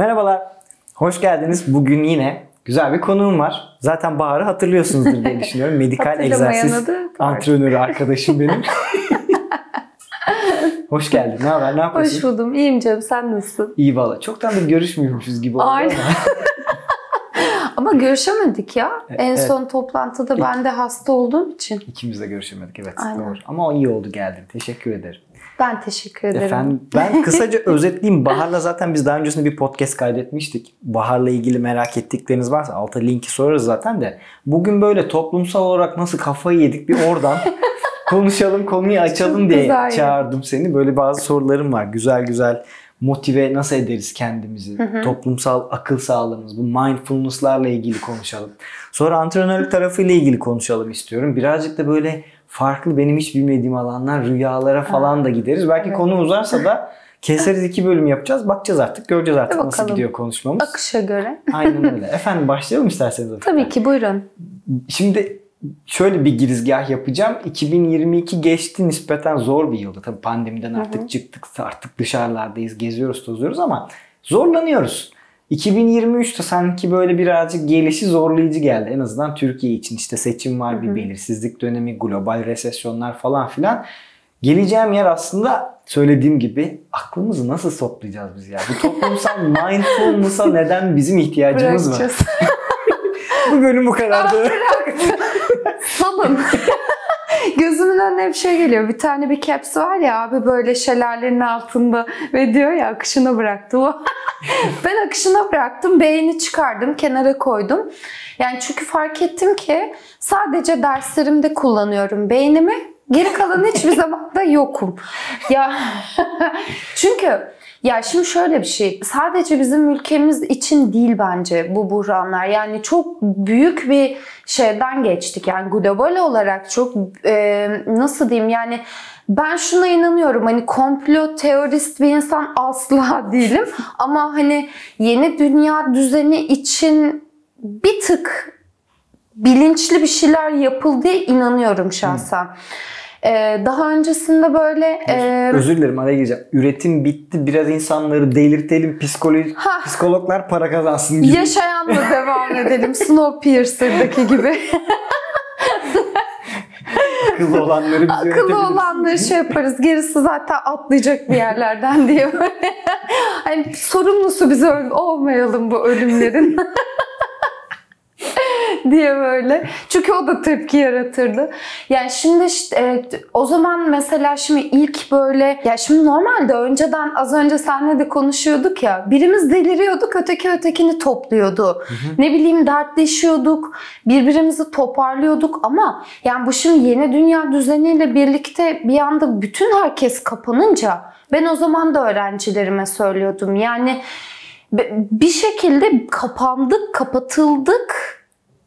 Merhabalar, hoş geldiniz. Bugün yine güzel bir konuğum var. Zaten Bahar'ı hatırlıyorsunuzdur diye düşünüyorum. Medikal egzersiz antrenörü arkadaşım benim. hoş geldin. Ne haber? Ne yapıyorsun? Hoş buldum. İyiyim canım. Sen nasılsın? İyi valla. Çoktan da görüşmüyormuşuz gibi oldu Aynen. ama. Görüşemedik ya. En evet. son toplantıda ben de hasta olduğum için. İkimiz de görüşemedik evet. Aynen. Doğru. Ama o iyi oldu geldin. Teşekkür ederim. Ben teşekkür ederim. Efendim ben kısaca özetleyeyim. Bahar'la zaten biz daha öncesinde bir podcast kaydetmiştik. Bahar'la ilgili merak ettikleriniz varsa alta linki sorarız zaten de. Bugün böyle toplumsal olarak nasıl kafayı yedik bir oradan konuşalım konuyu açalım Çok diye güzel. çağırdım seni. Böyle bazı sorularım var. Güzel güzel motive nasıl ederiz kendimizi? Toplumsal akıl sağlığımız, bu mindfulness'larla ilgili konuşalım. Sonra antrenörlük tarafıyla ilgili konuşalım istiyorum. Birazcık da böyle farklı benim hiç bilmediğim alanlar, rüyalara falan da gideriz. Belki evet. konu uzarsa da keseriz iki bölüm yapacağız. Bakacağız artık. Göreceğiz artık Hadi nasıl bakalım. gidiyor konuşmamız. Akışa göre. Aynen öyle. Efendim başlayalım isterseniz. Tabii ki buyurun. Şimdi şöyle bir girizgah yapacağım. 2022 geçti nispeten zor bir yıldı. Tabii pandemiden artık çıktık artık dışarılardayız geziyoruz tozuyoruz ama zorlanıyoruz. 2023'te sanki böyle birazcık gelişi zorlayıcı geldi. En azından Türkiye için işte seçim var, bir belirsizlik dönemi, global resesyonlar falan filan. Geleceğim yer aslında söylediğim gibi aklımızı nasıl toplayacağız biz ya? Bu toplumsal mindfulness'a neden bizim ihtiyacımız var? Bu bölüm bu kadardı. Salın. Gözümün önüne bir şey geliyor. Bir tane bir caps var ya abi böyle şelalenin altında ve diyor ya akışına bıraktı o. ben akışına bıraktım. Beğeni çıkardım. Kenara koydum. Yani çünkü fark ettim ki sadece derslerimde kullanıyorum beynimi. Geri kalan hiçbir zaman da yokum. Ya çünkü ya şimdi şöyle bir şey. Sadece bizim ülkemiz için değil bence bu buhranlar. Yani çok büyük bir şeyden geçtik. Yani global olarak çok e, nasıl diyeyim yani ben şuna inanıyorum hani komplo teorist bir insan asla değilim ama hani yeni dünya düzeni için bir tık bilinçli bir şeyler yapıldığı inanıyorum şahsen. Ee, daha öncesinde böyle e, Özür dilerim araya gireceğim. Üretim bitti. Biraz insanları delirtelim. Psikoloji, Ha. psikologlar para kazansın gibi. yaşayanla devam edelim. Snowpiercer'daki gibi. Akıllı olanları biz Akıllı olanları şey yaparız. Gerisi zaten atlayacak bir yerlerden diye böyle. hani sorumlusu biz olmayalım bu ölümlerin. diye böyle. Çünkü o da tepki yaratırdı. Yani şimdi işte, e, o zaman mesela şimdi ilk böyle ya şimdi normalde önceden az önce seninle de konuşuyorduk ya birimiz deliriyorduk öteki ötekini topluyordu. Ne bileyim dertleşiyorduk. Birbirimizi toparlıyorduk ama yani bu şimdi yeni dünya düzeniyle birlikte bir anda bütün herkes kapanınca ben o zaman da öğrencilerime söylüyordum. Yani bir şekilde kapandık, kapatıldık.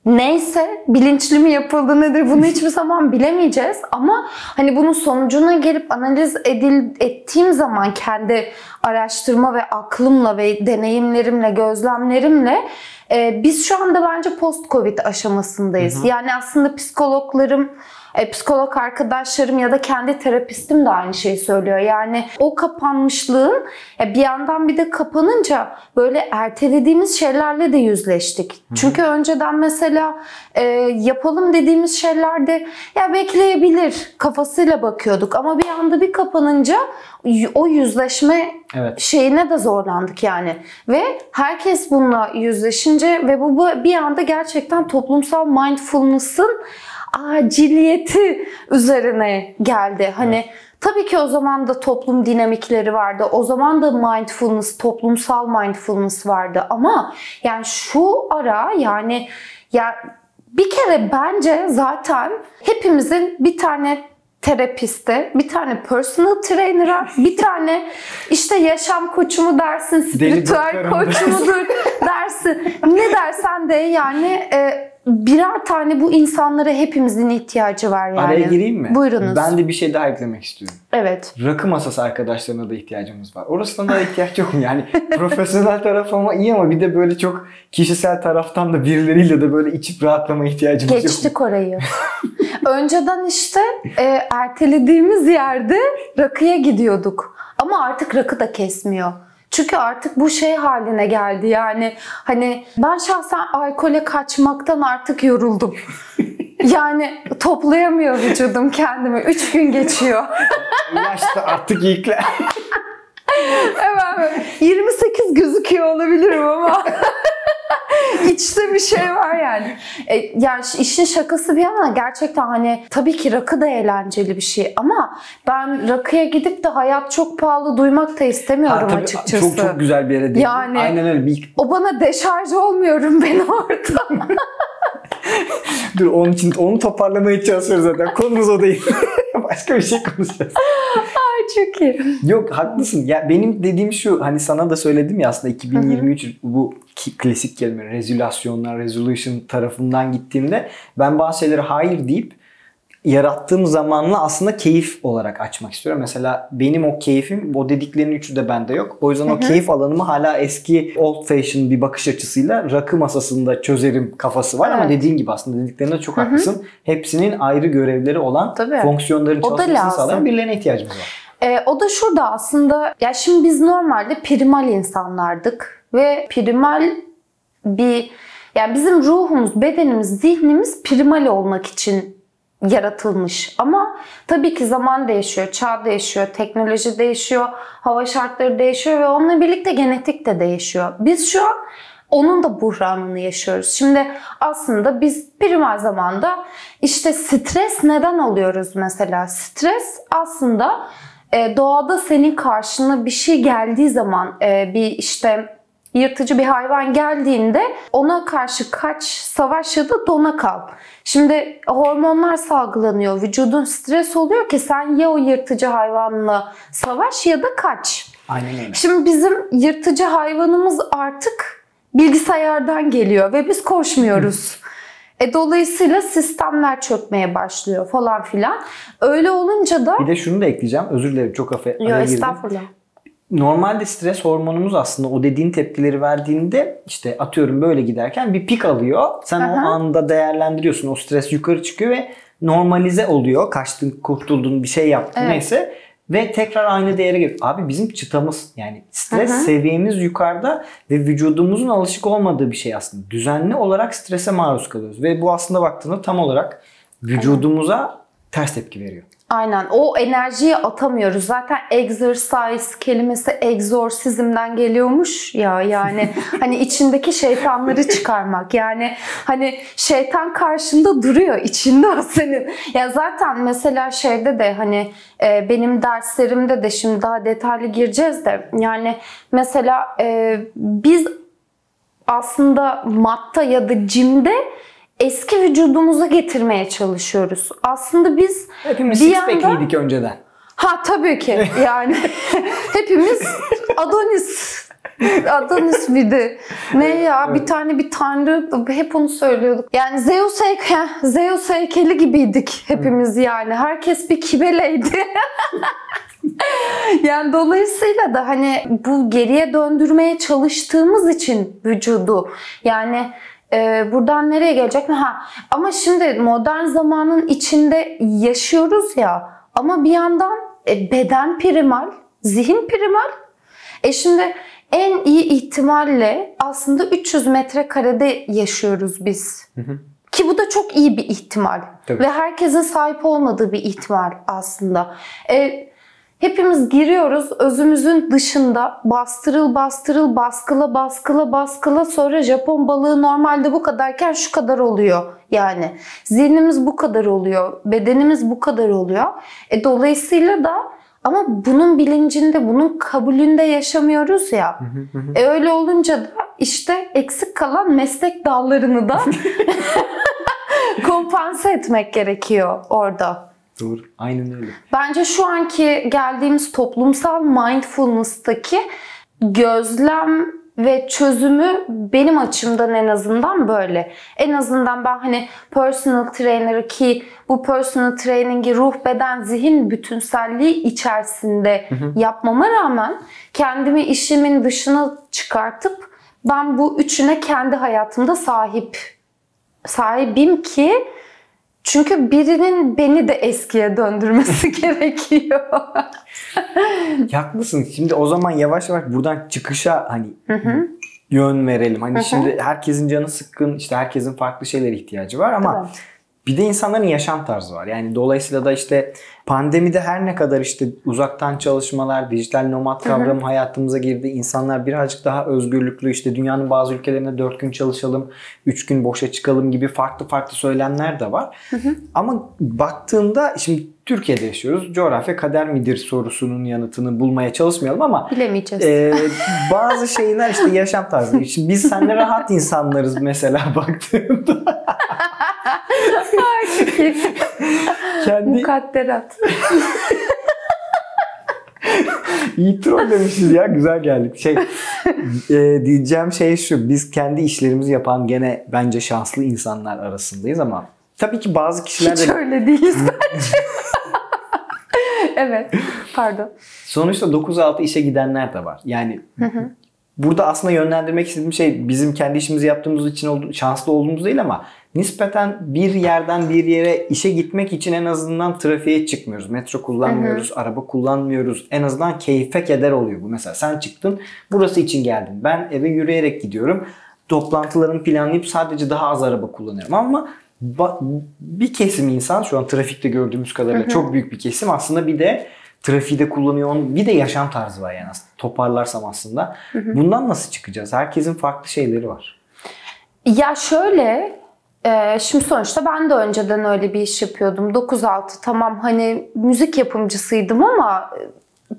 Neyse bilinçli mi yapıldı nedir bunu hiçbir zaman bilemeyeceğiz ama hani bunun sonucuna gelip analiz edil, ettiğim zaman kendi araştırma ve aklımla ve deneyimlerimle, gözlemlerimle e, biz şu anda bence post-covid aşamasındayız. Yani aslında psikologlarım e, psikolog arkadaşlarım ya da kendi terapistim de aynı şeyi söylüyor. Yani o kapanmışlığın e, bir yandan bir de kapanınca böyle ertelediğimiz şeylerle de yüzleştik. Çünkü önceden mesela e, yapalım dediğimiz şeylerde ya bekleyebilir kafasıyla bakıyorduk ama bir anda bir kapanınca o yüzleşme Evet. şeyine de zorlandık yani. Ve herkes bununla yüzleşince ve bu bir anda gerçekten toplumsal mindfulness'ın aciliyeti üzerine geldi. Hani tabii ki o zaman da toplum dinamikleri vardı. O zaman da mindfulness, toplumsal mindfulness vardı ama yani şu ara yani ya bir kere bence zaten hepimizin bir tane terapiste, bir tane personal trainer'a, bir tane işte yaşam koçu mu dersin, spiritüel doktorum koç mudur dersin. Ne dersen de yani e, birer tane bu insanlara hepimizin ihtiyacı var yani. Araya gireyim mi? Buyurunuz. Ben de bir şey daha eklemek istiyorum. Evet. Rakı masası arkadaşlarına da ihtiyacımız var. Orasına da ihtiyaç yok mu? Yani profesyonel taraf ama iyi ama bir de böyle çok kişisel taraftan da birileriyle de böyle içip rahatlama ihtiyacımız yok mu? Geçtik orayı. Önceden işte e, ertelediğimiz yerde rakıya gidiyorduk. Ama artık rakı da kesmiyor. Çünkü artık bu şey haline geldi yani hani ben şahsen alkole kaçmaktan artık yoruldum. yani toplayamıyor vücudum kendimi. Üç gün geçiyor. Yaşta artık yükle. Böyle 28 gözüküyor olabilirim ama içte bir şey var yani. E, yani işin şakası bir yana gerçekten hani tabii ki rakı da eğlenceli bir şey ama ben rakıya gidip de hayat çok pahalı duymak da istemiyorum Ha, açıkçası. Çok çok güzel bir yere değindin. Yani- Aynen öyle. Bir, O bana deşarj olmuyorum ben orada. dur onun için onu toparlamaya çalışıyoruz zaten. Konumuz o değil. Başka bir şey konuşacağız. Çok iyi. Yok haklısın. Ya benim dediğim şu hani sana da söyledim ya aslında 2023 bu ki- klasik kelime rezülasyonlar, resolution tarafından gittiğimde ben bazı şeylere hayır deyip yarattığım zamanla aslında keyif olarak açmak istiyorum. Mesela benim o keyfim o dediklerinin üçü de bende yok. O yüzden o keyif alanımı hala eski old fashion bir bakış açısıyla rakı masasında çözerim kafası var ama Evet. dediğin gibi aslında dediklerinde çok haklısın. Hepsinin ayrı görevleri olan Tabii. fonksiyonların çalışmasını sağlayan birilerine ihtiyacımız var. E, o da şurada aslında ya şimdi biz normalde primal insanlardık ve primal bir yani bizim ruhumuz, bedenimiz, zihnimiz primal olmak için yaratılmış. Ama tabii ki zaman değişiyor, çağ değişiyor, teknoloji değişiyor, hava şartları değişiyor ve onunla birlikte genetik de değişiyor. Biz şu an onun da buhranını yaşıyoruz. Şimdi aslında biz primal zamanda işte stres neden oluyoruz mesela? Stres aslında e, doğada senin karşına bir şey geldiği zaman e, bir işte yırtıcı bir hayvan geldiğinde ona karşı kaç, savaş ya da dona kal. Şimdi hormonlar salgılanıyor. Vücudun stres oluyor ki sen ya o yırtıcı hayvanla savaş ya da kaç. Aynen öyle. Şimdi bizim yırtıcı hayvanımız artık bilgisayardan geliyor ve biz koşmuyoruz. E dolayısıyla sistemler çökmeye başlıyor falan filan. Öyle olunca da Bir de şunu da ekleyeceğim. Özür dilerim çok afe, Yo, araya girdim. estağfurullah. Normalde stres hormonumuz aslında o dediğin tepkileri verdiğinde işte atıyorum böyle giderken bir pik alıyor. Sen o Aha. anda değerlendiriyorsun. O stres yukarı çıkıyor ve normalize oluyor. Kaçtın, kurtuldun, bir şey yaptın Evet. neyse. Ve tekrar aynı değere geliyor. Abi bizim çıtamız yani stres Hı hı. seviyemiz yukarıda ve vücudumuzun alışık olmadığı bir şey aslında. Düzenli olarak strese maruz kalıyoruz. Ve bu aslında baktığında tam olarak vücudumuza ters tepki veriyor. Aynen o enerjiyi atamıyoruz. Zaten exercise kelimesi egzorsizmden geliyormuş ya yani hani içindeki şeytanları çıkarmak. Yani hani şeytan karşında duruyor içinde o senin. Ya zaten mesela şeyde de hani e, benim derslerimde de şimdi daha detaylı gireceğiz de yani mesela e, biz aslında matta ya da cimde eski vücudumuza getirmeye çalışıyoruz. Aslında biz Hepimiz bir six yanda- pack'liydik önceden. Ha tabii ki yani hepimiz Adonis Adonis miydi? Ne ya bir tane bir tanrı hep onu söylüyorduk. Yani Zeus, heyke, Zeus heykeli gibiydik hepimiz yani. Herkes bir kibeleydi. yani dolayısıyla da hani bu geriye döndürmeye çalıştığımız için vücudu yani e, buradan nereye gelecek mi? Ha, ama şimdi modern zamanın içinde yaşıyoruz ya ama bir yandan e, beden primal, zihin primal. E şimdi en iyi ihtimalle aslında 300 metrekarede yaşıyoruz biz. Ki bu da çok iyi bir ihtimal. Tabii. Ve herkesin sahip olmadığı bir ihtimal aslında. E, hepimiz giriyoruz özümüzün dışında bastırıl bastırıl baskıla baskıla baskıla sonra Japon balığı normalde bu kadarken şu kadar oluyor. Yani zihnimiz bu kadar oluyor, bedenimiz bu kadar oluyor. E, dolayısıyla da ama bunun bilincinde, bunun kabulünde yaşamıyoruz ya. E öyle olunca da işte eksik kalan meslek dallarını da kompanse etmek gerekiyor orada. Doğru. Aynen öyle. Bence şu anki geldiğimiz toplumsal mindfulness'taki gözlem ve çözümü benim açımdan en azından böyle. En azından ben hani personal trainer'ı ki bu personal training'i ruh, beden, zihin bütünselliği içerisinde yapmama rağmen kendimi işimin dışına çıkartıp ben bu üçüne kendi hayatımda sahip sahibim ki Çünkü birinin beni de eskiye döndürmesi gerekiyor. Haklısın. Şimdi o zaman yavaş yavaş buradan çıkışa hani yön verelim. Hani şimdi herkesin canı sıkkın, işte herkesin farklı şeylere ihtiyacı var ama Tabii. Bir de insanların yaşam tarzı var. Yani dolayısıyla da işte pandemide her ne kadar işte uzaktan çalışmalar, dijital nomad kavramı hayatımıza girdi. İnsanlar birazcık daha özgürlüklü işte dünyanın bazı ülkelerinde 4 gün çalışalım, 3 gün boşa çıkalım gibi farklı farklı söylemler de var. Ama baktığında şimdi Türkiye'de yaşıyoruz. Coğrafya kader midir sorusunun yanıtını bulmaya çalışmayalım ama Bilemeyeceğiz. ee, bazı şeyler işte yaşam tarzı. Şimdi biz seninle rahat insanlarız mesela baktığımda. Kendi Mukadderat. iyi trollemişiz ya güzel geldik. Şey e, diyeceğim şey şu biz kendi işlerimizi yapan gene bence şanslı insanlar arasındayız ama tabii ki bazı kişiler Hiç de öyle değiliz bence. evet. Pardon. sonuçta 9-6 işe gidenler de var. Yani burada aslında yönlendirmek istediğim şey bizim kendi işimizi yaptığımız için oldu, şanslı olduğumuz değil ama nispeten bir yerden bir yere işe gitmek için en azından trafiğe çıkmıyoruz. Metro kullanmıyoruz, araba kullanmıyoruz. En azından keyfe keder oluyor bu. Mesela sen çıktın, burası için geldin. Ben eve yürüyerek gidiyorum. Toplantılarımı planlayıp sadece daha az araba kullanıyorum ama bir kesim insan şu an trafikte gördüğümüz kadarıyla çok büyük bir kesim aslında bir de trafiği de kullanıyor. Bir de yaşam tarzı var yani aslında. Toparlarsam aslında. Bundan nasıl çıkacağız? Herkesin farklı şeyleri var. Ya şöyle, e, şimdi sonuçta ben de önceden öyle bir iş yapıyordum. 9-6 tamam hani müzik yapımcısıydım ama e,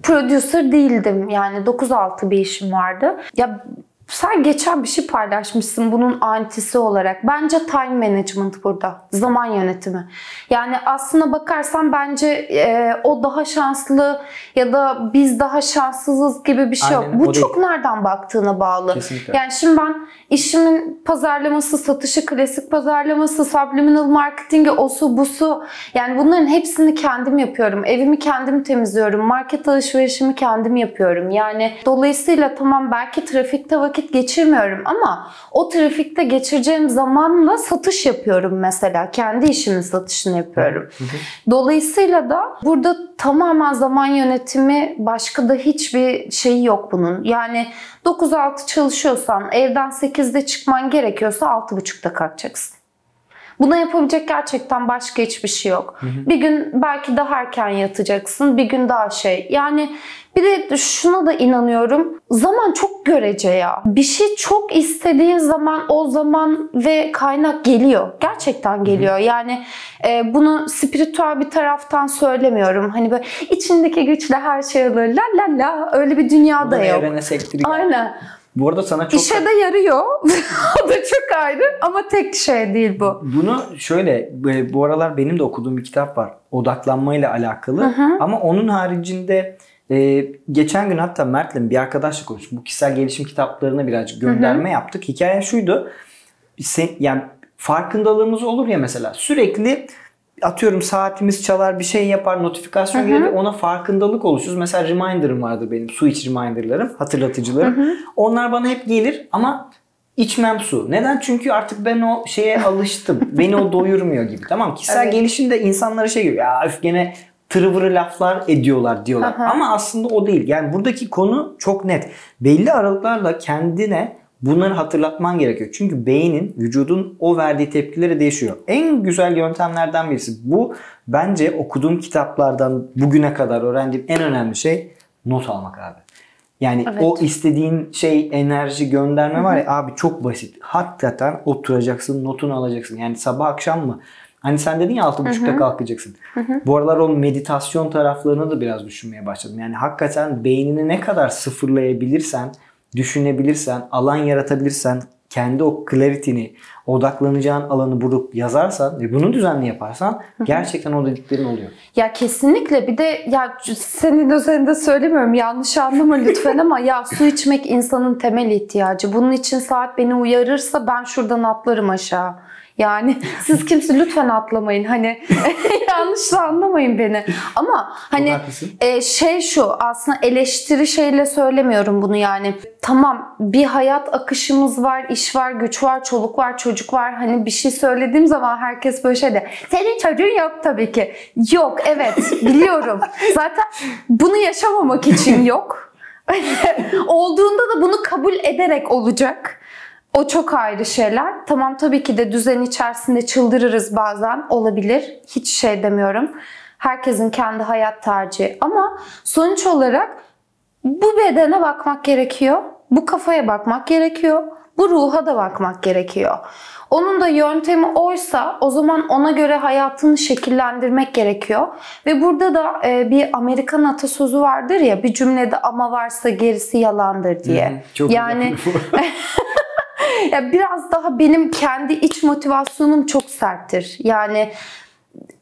producer değildim. Yani 9-6 bir işim vardı. Ya sen geçen bir şey paylaşmışsın bunun antisi olarak. Bence time management burada. Zaman yönetimi. Yani aslına bakarsan bence e, o daha şanslı ya da biz daha şanssızız gibi bir şey Aynen, yok. Bu o değil. çok nereden baktığına bağlı. Kesinlikle. Yani şimdi ben işimin pazarlaması, satışı, klasik pazarlaması, subliminal marketingi, osu busu yani bunların hepsini kendim yapıyorum. Evimi kendim temizliyorum. Market alışverişimi kendim yapıyorum. Yani dolayısıyla tamam belki trafikte vakit geçirmiyorum ama o trafikte geçireceğim zamanla satış yapıyorum mesela. Kendi işimin satışını yapıyorum. Dolayısıyla da burada tamamen zaman yönetimi başka da hiçbir şeyi yok bunun. Yani 9-6 çalışıyorsan evden 8'de çıkman gerekiyorsa 6.30'da kalkacaksın. Buna yapabilecek gerçekten başka hiçbir şey yok. Bir gün belki daha erken yatacaksın, bir gün daha şey. Yani bir de şuna da inanıyorum. Zaman çok görece ya. Bir şey çok istediğin zaman o zaman ve kaynak geliyor. Gerçekten geliyor. Yani e, bunu spiritüel bir taraftan söylemiyorum. Hani böyle içindeki güçle her şey alır. La la la öyle bir dünya da Buradan yok. evrene sektiriyor. Aynen. Bu arada sana çok İşe de yarıyor. o da çok ayrı ama tek şey değil bu. Bunu şöyle bu aralar benim de okuduğum bir kitap var. Odaklanmayla alakalı. Ama onun haricinde e, geçen gün hatta Mert'le bir arkadaşla konuştuk. Bu kişisel gelişim kitaplarına birazcık gönderme yaptık. Hikaye şuydu. Sen, yani farkındalığımız olur ya mesela sürekli atıyorum saatimiz çalar bir şey yapar notifikasyon gelir ona farkındalık oluşuruz. Mesela reminder'ım vardır benim su iç reminder'larım hatırlatıcılarım. Onlar bana hep gelir ama içmem su. Neden? Çünkü artık ben o şeye alıştım. Beni o doyurmuyor gibi. Tamam kişisel Evet. gelişimde insanlara şey geliyor. Ya öf gene tırıvırı laflar ediyorlar diyorlar. Aha. Ama aslında o değil. Yani buradaki konu çok net. Belli aralıklarla kendine bunları hatırlatman gerekiyor. Çünkü beynin, vücudun o verdiği tepkileri değişiyor. En güzel yöntemlerden birisi. Bu bence okuduğum kitaplardan bugüne kadar öğrendiğim en önemli şey not almak abi. Yani Evet. o istediğin şey enerji gönderme var ya abi çok basit. Hakikaten oturacaksın, notunu alacaksın. Yani sabah akşam mı? Hani sen dedin ya 6.30'da kalkacaksın. Bu aralar o meditasyon taraflarını da biraz düşünmeye başladım. Yani hakikaten beynini ne kadar sıfırlayabilirsen, düşünebilirsen, alan yaratabilirsen, kendi o clarity'ni, odaklanacağın alanı bulup yazarsan ve bunu düzenli yaparsan gerçekten o dediklerin oluyor. Ya kesinlikle bir de ya senin özelinde söylemiyorum yanlış anlama lütfen ama ya su içmek insanın temel ihtiyacı. Bunun için saat beni uyarırsa ben şuradan atlarım aşağı. Yani siz kimse lütfen atlamayın. Hani yanlış anlamayın beni. Ama hani e, şey şu aslında eleştiri şeyle söylemiyorum bunu yani. Tamam bir hayat akışımız var, iş var, güç var, çoluk var, çocuk var. Hani bir şey söylediğim zaman herkes böyle şey de senin çocuğun yok tabii ki. Yok evet biliyorum. Zaten bunu yaşamamak için yok. Olduğunda da bunu kabul ederek olacak. O çok ayrı şeyler. Tamam tabii ki de düzen içerisinde çıldırırız bazen. Olabilir. Hiç şey demiyorum. Herkesin kendi hayat tercihi. Ama sonuç olarak bu bedene bakmak gerekiyor. Bu kafaya bakmak gerekiyor. Bu ruha da bakmak gerekiyor. Onun da yöntemi oysa o zaman ona göre hayatını şekillendirmek gerekiyor. Ve burada da e, bir Amerikan atasözü vardır ya bir cümlede ama varsa gerisi yalandır diye. Çok yani. ya biraz daha benim kendi iç motivasyonum çok serttir. Yani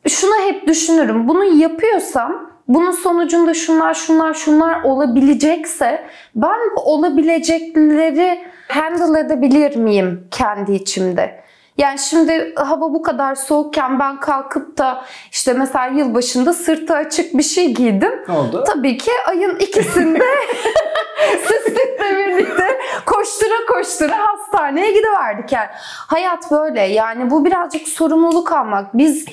şunu hep düşünürüm. Bunu yapıyorsam bunun sonucunda şunlar şunlar şunlar olabilecekse ben olabilecekleri handle edebilir miyim kendi içimde? Yani şimdi hava bu kadar soğukken ben kalkıp da işte mesela yılbaşında sırtı açık bir şey giydim. ne oldu? Tabii ki ayın ikisinde sistemle birlikte koştura koştura hastaneye gidiverdik yani. Hayat böyle yani bu birazcık sorumluluk almak. Biz.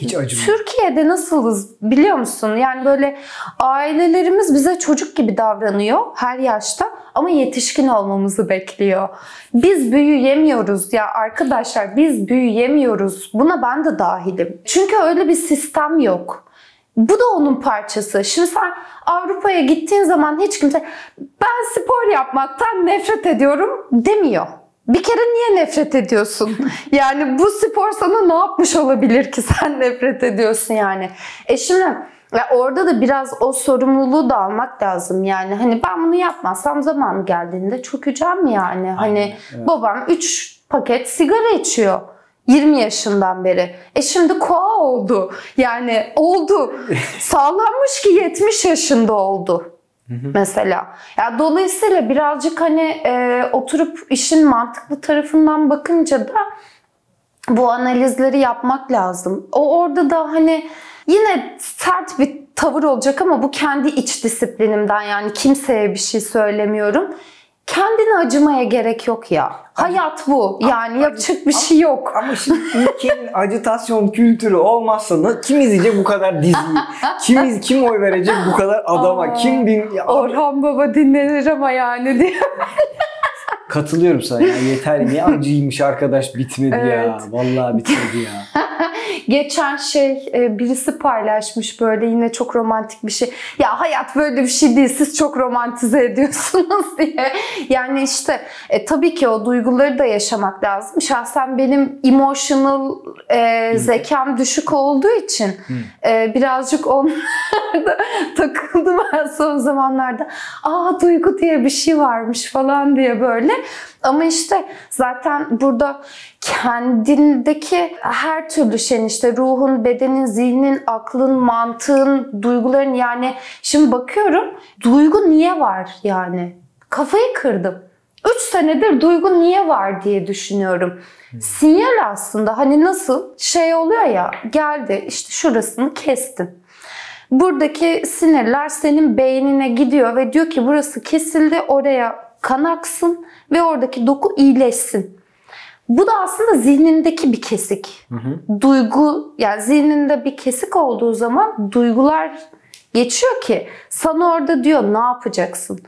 Türkiye'de nasılız biliyor musun? Yani böyle ailelerimiz bize çocuk gibi davranıyor her yaşta ama yetişkin olmamızı bekliyor. Biz büyüyemiyoruz ya arkadaşlar biz büyüyemiyoruz. Buna ben de dahilim. Çünkü öyle bir sistem yok. Bu da onun parçası. Şimdi sen Avrupa'ya gittiğin zaman hiç kimse ben spor yapmaktan nefret ediyorum demiyor. Bir kere niye nefret ediyorsun? Yani bu spor sana ne yapmış olabilir ki sen nefret ediyorsun yani. E şimdi ya orada da biraz o sorumluluğu da almak lazım. Yani hani ben bunu yapmazsam zaman geldiğinde çökeceğim yani. Hani evet. babam 3 paket sigara içiyor. 20 yaşından beri. E şimdi koa oldu. Yani oldu. Sağlanmış ki 70 yaşında oldu. Mesela. Ya dolayısıyla birazcık hani e, oturup işin mantıklı tarafından bakınca da bu analizleri yapmak lazım. O orada da hani yine sert bir tavır olacak ama bu kendi iç disiplinimden yani kimseye bir şey söylemiyorum. Kendine acımaya gerek yok ya. Hayat bu. Yani yapacak bir şey yok. Ama şimdi ülkenin acitasyon kültürü olmazsa kim izleyecek bu kadar diziyi? Kim, kim oy verecek bu kadar adama? Aa, kim bin... Ya, Orhan Baba dinlenir ama yani diye. katılıyorum sana ya. Yeter ne acıymış arkadaş bitmedi ya. Evet. Vallahi bitmedi ya. Geçen şey e, birisi paylaşmış böyle yine çok romantik bir şey. Ya hayat böyle bir şey değil siz çok romantize ediyorsunuz diye. Yani işte e, tabii ki o duyguları da yaşamak lazım. Şahsen benim emotional e, zekam düşük olduğu için e, birazcık onlarda takıldım ben son zamanlarda. Aa duygu diye bir şey varmış falan diye böyle. Ama işte zaten burada kendindeki her türlü şeyin işte ruhun, bedenin, zihnin, aklın, mantığın, duyguların yani şimdi bakıyorum duygu niye var yani? Kafayı kırdım. 3 senedir duygu niye var diye düşünüyorum. Sinyal aslında hani nasıl şey oluyor ya geldi işte şurasını kestin. Buradaki sinirler senin beynine gidiyor ve diyor ki burası kesildi oraya kan aksın ve oradaki doku iyileşsin. Bu da aslında zihnindeki bir kesik. Duygu yani zihninde bir kesik olduğu zaman duygular geçiyor ki sana orada diyor ne yapacaksın?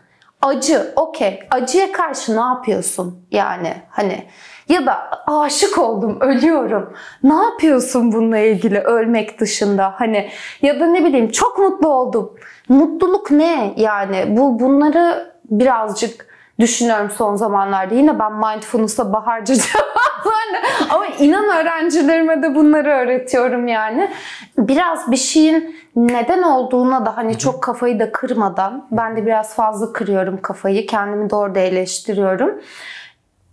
Acı, okey. Acıya karşı ne yapıyorsun? Yani hani ya da aşık oldum, ölüyorum. Ne yapıyorsun bununla ilgili ölmek dışında? Hani ya da ne bileyim çok mutlu oldum. Mutluluk ne? Yani bu bunları birazcık düşünüyorum son zamanlarda. Yine ben mindfulness'a baharca cevaplarla ama inan öğrencilerime de bunları öğretiyorum yani. Biraz bir şeyin neden olduğuna da hani çok kafayı da kırmadan ben de biraz fazla kırıyorum kafayı. Kendimi de orada eleştiriyorum.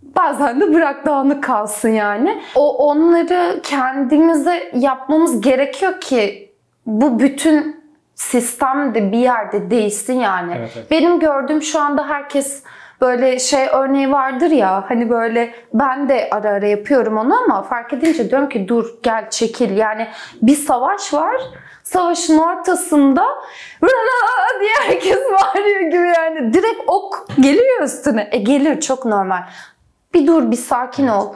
Bazen de bırak dağınık kalsın yani. O onları kendimize yapmamız gerekiyor ki bu bütün sistem de bir yerde değişsin yani. Evet, evet. Benim gördüğüm şu anda herkes böyle şey örneği vardır ya hani böyle ben de ara ara yapıyorum onu ama fark edince diyorum ki dur gel çekil. Yani bir savaş var. Savaşın ortasında "Rana!" diye herkes bağırıyor gibi yani. Direkt ok geliyor üstüne. E gelir çok normal. Bir dur bir sakin ol.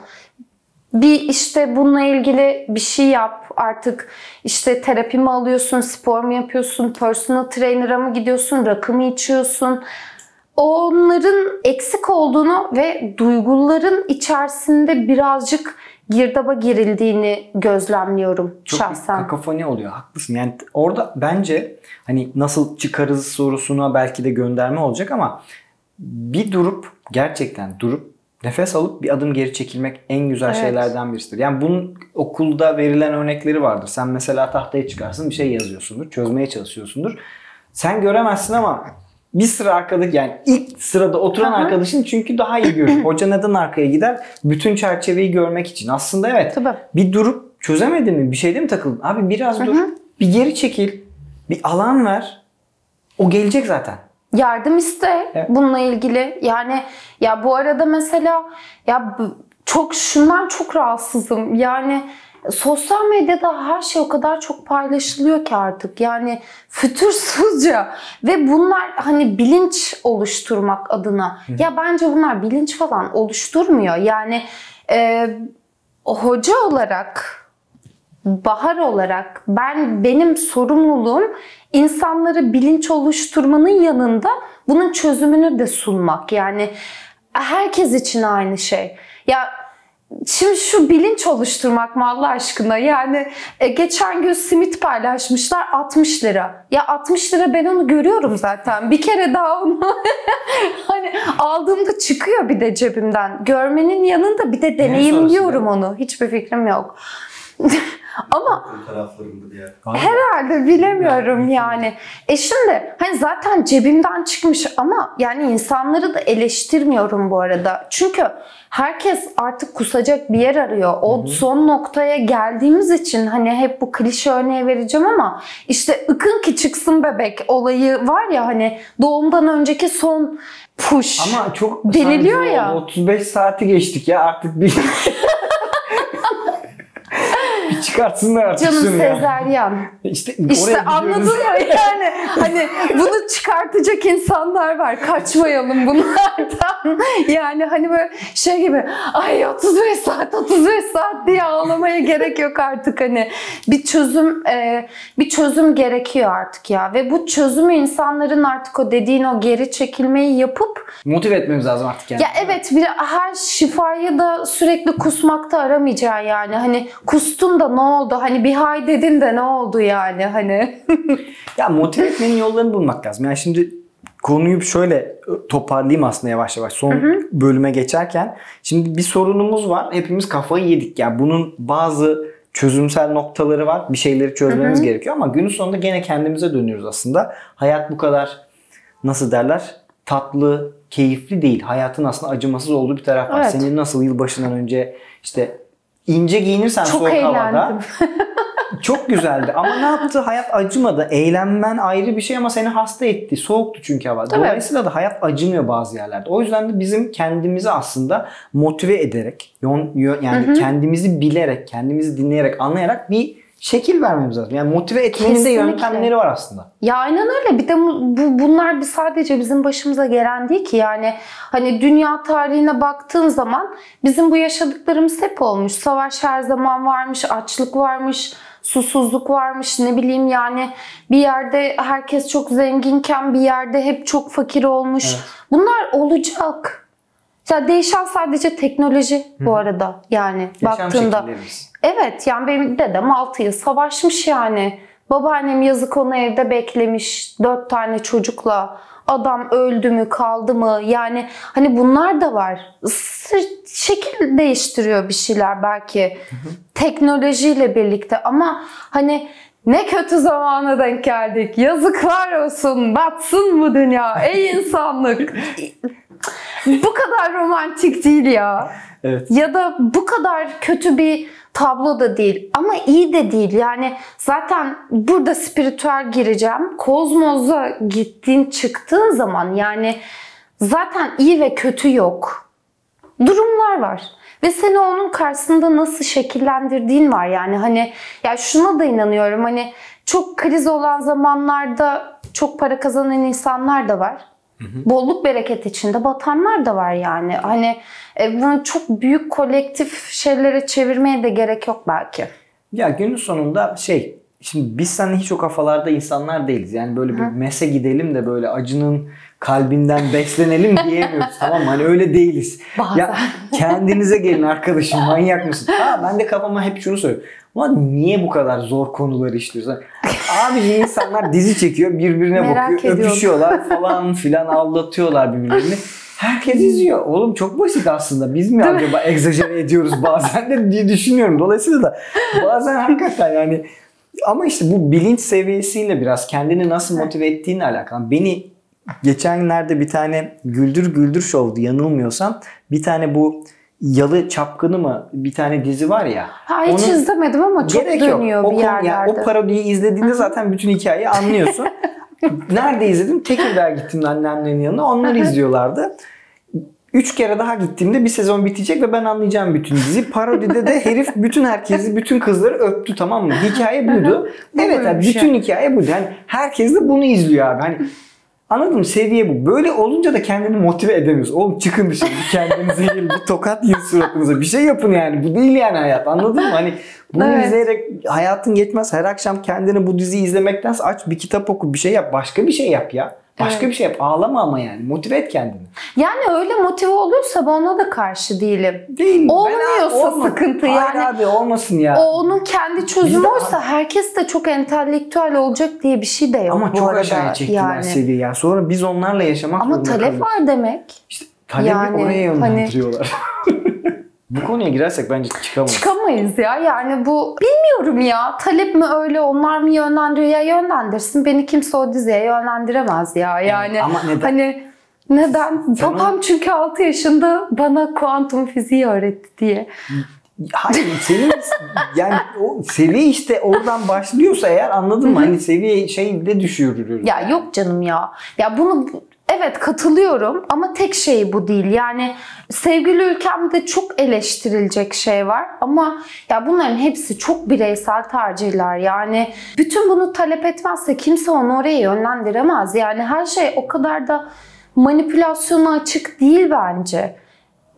Bir işte bununla ilgili bir şey yap artık işte terapi mi alıyorsun, spor mu yapıyorsun, personal trainer'a mı gidiyorsun, rakı mı içiyorsun? Onların eksik olduğunu ve duyguların içerisinde birazcık girdaba girildiğini gözlemliyorum Çok şahsen. bir kakafoni oluyor. Haklısın. Yani orada bence hani nasıl çıkarız sorusuna belki de gönderme olacak ama bir durup gerçekten durup nefes alıp bir adım geri çekilmek en güzel Evet. şeylerden birisidir. Yani bunun okulda verilen örnekleri vardır. Sen mesela tahtaya çıkarsın bir şey yazıyorsundur. Çözmeye çalışıyorsundur. Sen göremezsin ama bir sıra arkadaki yani ilk sırada oturan Aha. arkadaşın çünkü daha iyi görür. Hoca neden arkaya gider? Bütün çerçeveyi görmek için. Aslında evet. Tabii. Bir durup çözemedin mi? Bir şeyde mi takıldın? Abi biraz dur. Bir geri çekil. Bir alan ver. O gelecek zaten. Yardım iste Evet. bununla ilgili. Yani ya bu arada mesela ya çok şundan çok rahatsızım. Yani sosyal medyada her şey o kadar çok paylaşılıyor ki artık. Yani fütursuzca ve bunlar hani bilinç oluşturmak adına. Ya bence bunlar bilinç falan oluşturmuyor. Yani e, hoca olarak Bahar olarak ben benim sorumluluğum insanları bilinç oluşturmanın yanında bunun çözümünü de sunmak. Yani herkes için aynı şey. Ya Şimdi şu bilinç oluşturmak mı Allah aşkına? Yani e, geçen gün simit paylaşmışlar 60 lira. Ya 60 lira ben onu görüyorum zaten. Bir kere daha onu hani aldığımda çıkıyor bir de cebimden. Görmenin yanında bir de deneyimliyorum onu. Hiçbir fikrim yok. Ama. Herhalde bilemiyorum yani. E şimdi hani zaten cebimden çıkmış ama yani insanları da eleştirmiyorum bu arada. Çünkü herkes artık kusacak bir yer arıyor. O son noktaya geldiğimiz için hani hep bu klişe örneği vereceğim ama işte ıkın ki çıksın bebek olayı var ya hani doğumdan önceki son push. Ama çok Deniliyor ya. oldu. 35 saati geçtik ya artık bir çıkartsınlar artık Canım şunu ya. sezeryan. İşte, İşte anladın mı yani hani bunu çıkartacak insanlar var kaçmayalım bunlardan yani hani böyle şey gibi ay 35 saat 35 saat diye ağlamaya gerek yok artık hani bir çözüm e, bir çözüm gerekiyor artık ya ve bu çözümü insanların artık o dediğin o geri çekilmeyi yapıp Motive etmemiz lazım artık yani. ya evet bir her şifayı da sürekli kusmakta aramayacaksın yani. Hani kustun da ne oldu? Hani bir hay dedin de ne oldu yani hani. Ya motive etmenin yollarını bulmak lazım. Yani şimdi konuyu şöyle toparlayayım aslında yavaş yavaş son bölüme geçerken. Şimdi bir sorunumuz var. Hepimiz kafayı yedik. Yani bunun bazı çözümsel noktaları var. Bir şeyleri çözmemiz gerekiyor ama günün sonunda gene kendimize dönüyoruz aslında. Hayat bu kadar nasıl derler? Tatlı, keyifli değil. Hayatın aslında acımasız olduğu bir taraf var. Evet. Senin nasıl yılbaşından önce işte ince giyinirsen Çok soğuk havada eğlendim. çok güzeldi ama ne yaptı? Hayat acımadı. Eğlenmen ayrı bir şey ama seni hasta etti. Soğuktu çünkü hava. Tabii. Dolayısıyla da hayat acımıyor bazı yerlerde. O yüzden de bizim kendimizi aslında motive ederek, yani kendimizi bilerek, kendimizi dinleyerek, anlayarak bir şekil vermemiz lazım. Yani motive etmenin de yöntemleri var aslında. Ya aynen öyle. Bir de bu, bu- bunlar bir sadece bizim başımıza gelen değil ki. Yani hani dünya tarihine baktığın zaman bizim bu yaşadıklarımız hep olmuş. Savaş her zaman varmış, açlık varmış, susuzluk varmış. Ne bileyim yani bir yerde herkes çok zenginken bir yerde hep çok fakir olmuş. Evet. Bunlar olacak. Ya değişen sadece teknoloji bu arada yani Yaşam baktığında. şekillerimiz. Evet yani benim dedem 6 yıl savaşmış yani. Babaannem yazık onu evde beklemiş. Dört tane çocukla. Adam öldü mü kaldı mı? Yani hani bunlar da var. Şekil değiştiriyor bir şeyler belki. Teknolojiyle birlikte ama hani ne kötü zamana denk geldik. Yazıklar olsun. Batsın bu dünya. Ey insanlık. bu kadar romantik değil ya. Evet. Ya da bu kadar kötü bir tablo da değil ama iyi de değil. Yani zaten burada spiritüel gireceğim. Kozmoza gittiğin çıktığın zaman yani zaten iyi ve kötü yok. Durumlar var. Ve seni onun karşısında nasıl şekillendirdiğin var. Yani hani ya şuna da inanıyorum. Hani çok kriz olan zamanlarda çok para kazanan insanlar da var. Bolluk bereket içinde batanlar da var yani. Hani e, bunu çok büyük kolektif şeylere çevirmeye de gerek yok belki. Ya günün sonunda şey şimdi biz seninle hiç o kafalarda insanlar değiliz. Yani böyle bir mese gidelim de böyle acının kalbinden beslenelim diyemiyoruz tamam mı? Hani öyle değiliz. Bazen. Ya kendinize gelin arkadaşım manyak mısın? Ha ben de kafama hep şunu söylüyorum. Ulan niye bu kadar zor konuları işliyoruz? Abi insanlar dizi çekiyor birbirine Merak bakıyor ediyorum. öpüşüyorlar falan filan aldatıyorlar birbirlerini. Herkes izliyor. Oğlum çok basit aslında. Biz mi acaba egzajere ediyoruz bazen de diye düşünüyorum. Dolayısıyla da bazen hakikaten yani ama işte bu bilinç seviyesiyle biraz kendini nasıl motive ettiğinle alakalı. Beni geçenlerde bir tane Güldür Güldür Show'du yanılmıyorsam. Bir tane bu Yalı Çapkını mı bir tane dizi var ya. Ha, hiç Onun- izlemedim ama çok Gerek dönüyor yok. O, bir konu- yerlerde. yani o parodiyi izlediğinde zaten bütün hikayeyi anlıyorsun. Nerede izledim? Tekirdağ gittim annemlerin yanına. Onları izliyorlardı. Üç kere daha gittiğimde bir sezon bitecek ve ben anlayacağım bütün dizi. Parodide de herif bütün herkesi, bütün kızları öptü tamam mı? Hikaye buydu. Bu evet abi bütün hikaye buydu. Yani herkes de bunu izliyor abi. Hani Anladın mı? Seviye bu. Böyle olunca da kendini motive edemiyorsun. Oğlum çıkın dışarı. Kendinize gelin. Bir tokat yiyin suratınıza. Bir şey yapın yani. Bu değil yani hayat. Anladın mı? Hani bunu Evet. izleyerek hayatın yetmez. Her akşam kendini bu diziyi izlemektense aç bir kitap oku. Bir şey yap. Başka bir şey yap ya. Başka Evet. bir şey yap. Ağlama ama yani. Motive et kendini. Yani öyle motive oluyorsa ben ona da karşı değilim. Değil. Olmuyorsa Ben- olma- sıkıntı Hayır yani. abi olmasın ya. O onun kendi çözümü oysa herkes de çok entelektüel olacak diye bir şey de yok ama bu çok arada. aşağıya çektiler yani. seviyeyi. Yani sonra biz onlarla yaşamak Ama talep kalıyoruz. var demek. İşte talebi Yani oraya hani- yönlendiriyorlar. Bu konuya girersek bence çıkamayız. Çıkamayız ya. Yani bu bilmiyorum ya. Talep mi öyle onlar mı yönlendiriyor ya yönlendirsin. Beni kimse o diziye yönlendiremez ya. Yani Ama neden? hani neden? Sen Babam çünkü 6 yaşında bana kuantum fiziği öğretti diye. Hayır senin yani o seviye işte oradan başlıyorsa eğer anladın mı? Hani seviye şey de düşürürüz. Ya yok canım ya. Ya bunu evet katılıyorum ama tek şey bu değil. Yani sevgili ülkemde çok eleştirilecek şey var ama ya bunların hepsi çok bireysel tercihler. Yani bütün bunu talep etmezse kimse onu oraya yönlendiremez. Yani her şey o kadar da manipülasyona açık değil bence.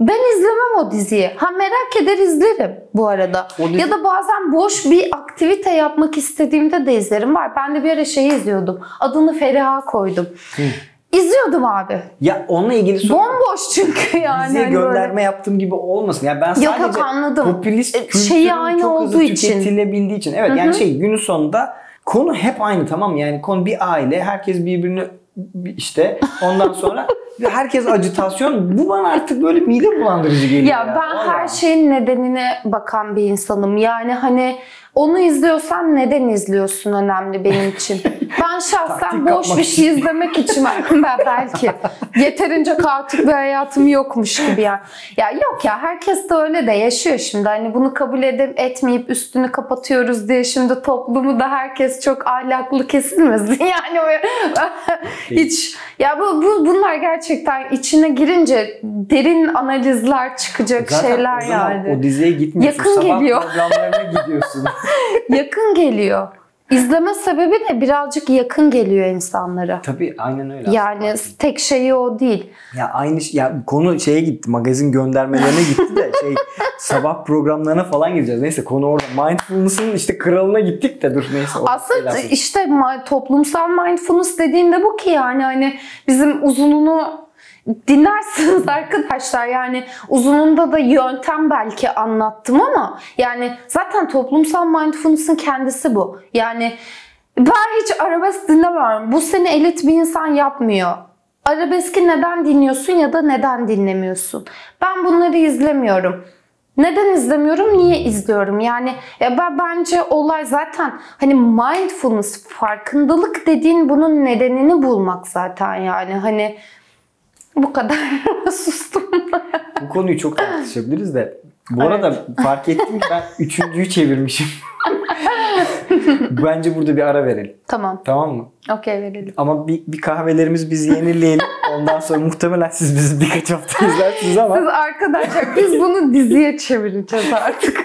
Ben izlemem o diziyi. Ha merak eder izlerim bu arada. Dizi- Ya da bazen boş bir aktivite yapmak istediğimde de izlerim var. Ben de bir ara şeyi izliyordum. Adını Feriha koydum. İzliyordum abi. Ya onunla ilgili soru Bomboş çünkü yani. diziye hani böyle. gönderme yaptığım gibi olmasın. Yani ben Yok, sadece yok, anladım. popülist E, şeyi aynı çok hızlı olduğu için. tüketilebildiği için. Evet yani şey günün sonunda konu hep aynı tamam? Yani konu bir aile. Herkes birbirini işte ondan sonra herkes acitasyon. Bu bana artık böyle mide bulandırıcı geliyor. Ya ben her Vallahi. şeyin nedenine bakan bir insanım. Yani hani onu izliyorsan neden izliyorsun önemli benim için. Ben şahsen boş bir şey izlemek için ben belki yeterince kaotik bir hayatım yokmuş gibi yani. Ya yok ya herkes de öyle de yaşıyor şimdi. Hani bunu kabul edip etmeyip üstünü kapatıyoruz diye şimdi toplumu da herkes çok ahlaklı kesilmesin. Yani hiç ya bu, bu bunlar gerçekten içine girince derin analizler çıkacak Zaten şeyler o zaman yani. o diziye gitmiyorsun. Yakın Sabah geliyor. programlarına gidiyorsun. Yakın geliyor. İzleme sebebi de birazcık yakın geliyor insanlara. Tabii aynen öyle. Yani tek şeyi o değil. Ya aynı şey- ya konu şeye gitti. Magazin göndermelerine gitti de şey sabah programlarına falan gireceğiz. Neyse konu orada. Mindfulness'ın işte kralına gittik de dur neyse. Aslında telafi. işte toplumsal mindfulness dediğinde bu ki yani hani bizim uzununu dinlersiniz arkadaşlar yani uzununda da yöntem belki anlattım ama yani zaten toplumsal mindfulness'ın kendisi bu. Yani ben hiç arabesk dinlemiyorum. Bu seni elit bir insan yapmıyor. Arabeski neden dinliyorsun ya da neden dinlemiyorsun? Ben bunları izlemiyorum. Neden izlemiyorum? Niye izliyorum? Yani ya ben bence olay zaten hani mindfulness, farkındalık dediğin bunun nedenini bulmak zaten yani hani bu kadar sustum. Bu konuyu çok tartışabiliriz de. Bu Evet. arada fark ettim ki ben üçüncüyü çevirmişim. Bence burada bir ara verelim. Tamam. Tamam mı? Okey verelim. Ama bir, bir kahvelerimiz bizi yenileyelim. Ondan sonra muhtemelen siz bizi birkaç hafta izlersiniz ama Siz arkadaşlar biz bunu diziye çevireceğiz artık.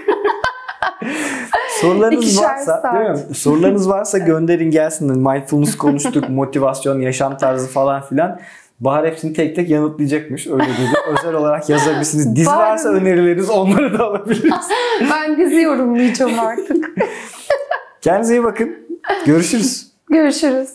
sorularınız İkişer varsa saat. değil mi? Sorularınız varsa gönderin gelsin. Mindfulness konuştuk, motivasyon, yaşam tarzı falan filan. Bahar hepsini tek tek yanıtlayacakmış. Öyle dedi. Özel olarak yazabilirsiniz. Dizi Bahar- varsa önerileriniz onları da alabiliriz. ben dizi yorumlayacağım artık. Kendinize iyi bakın. Görüşürüz. Görüşürüz.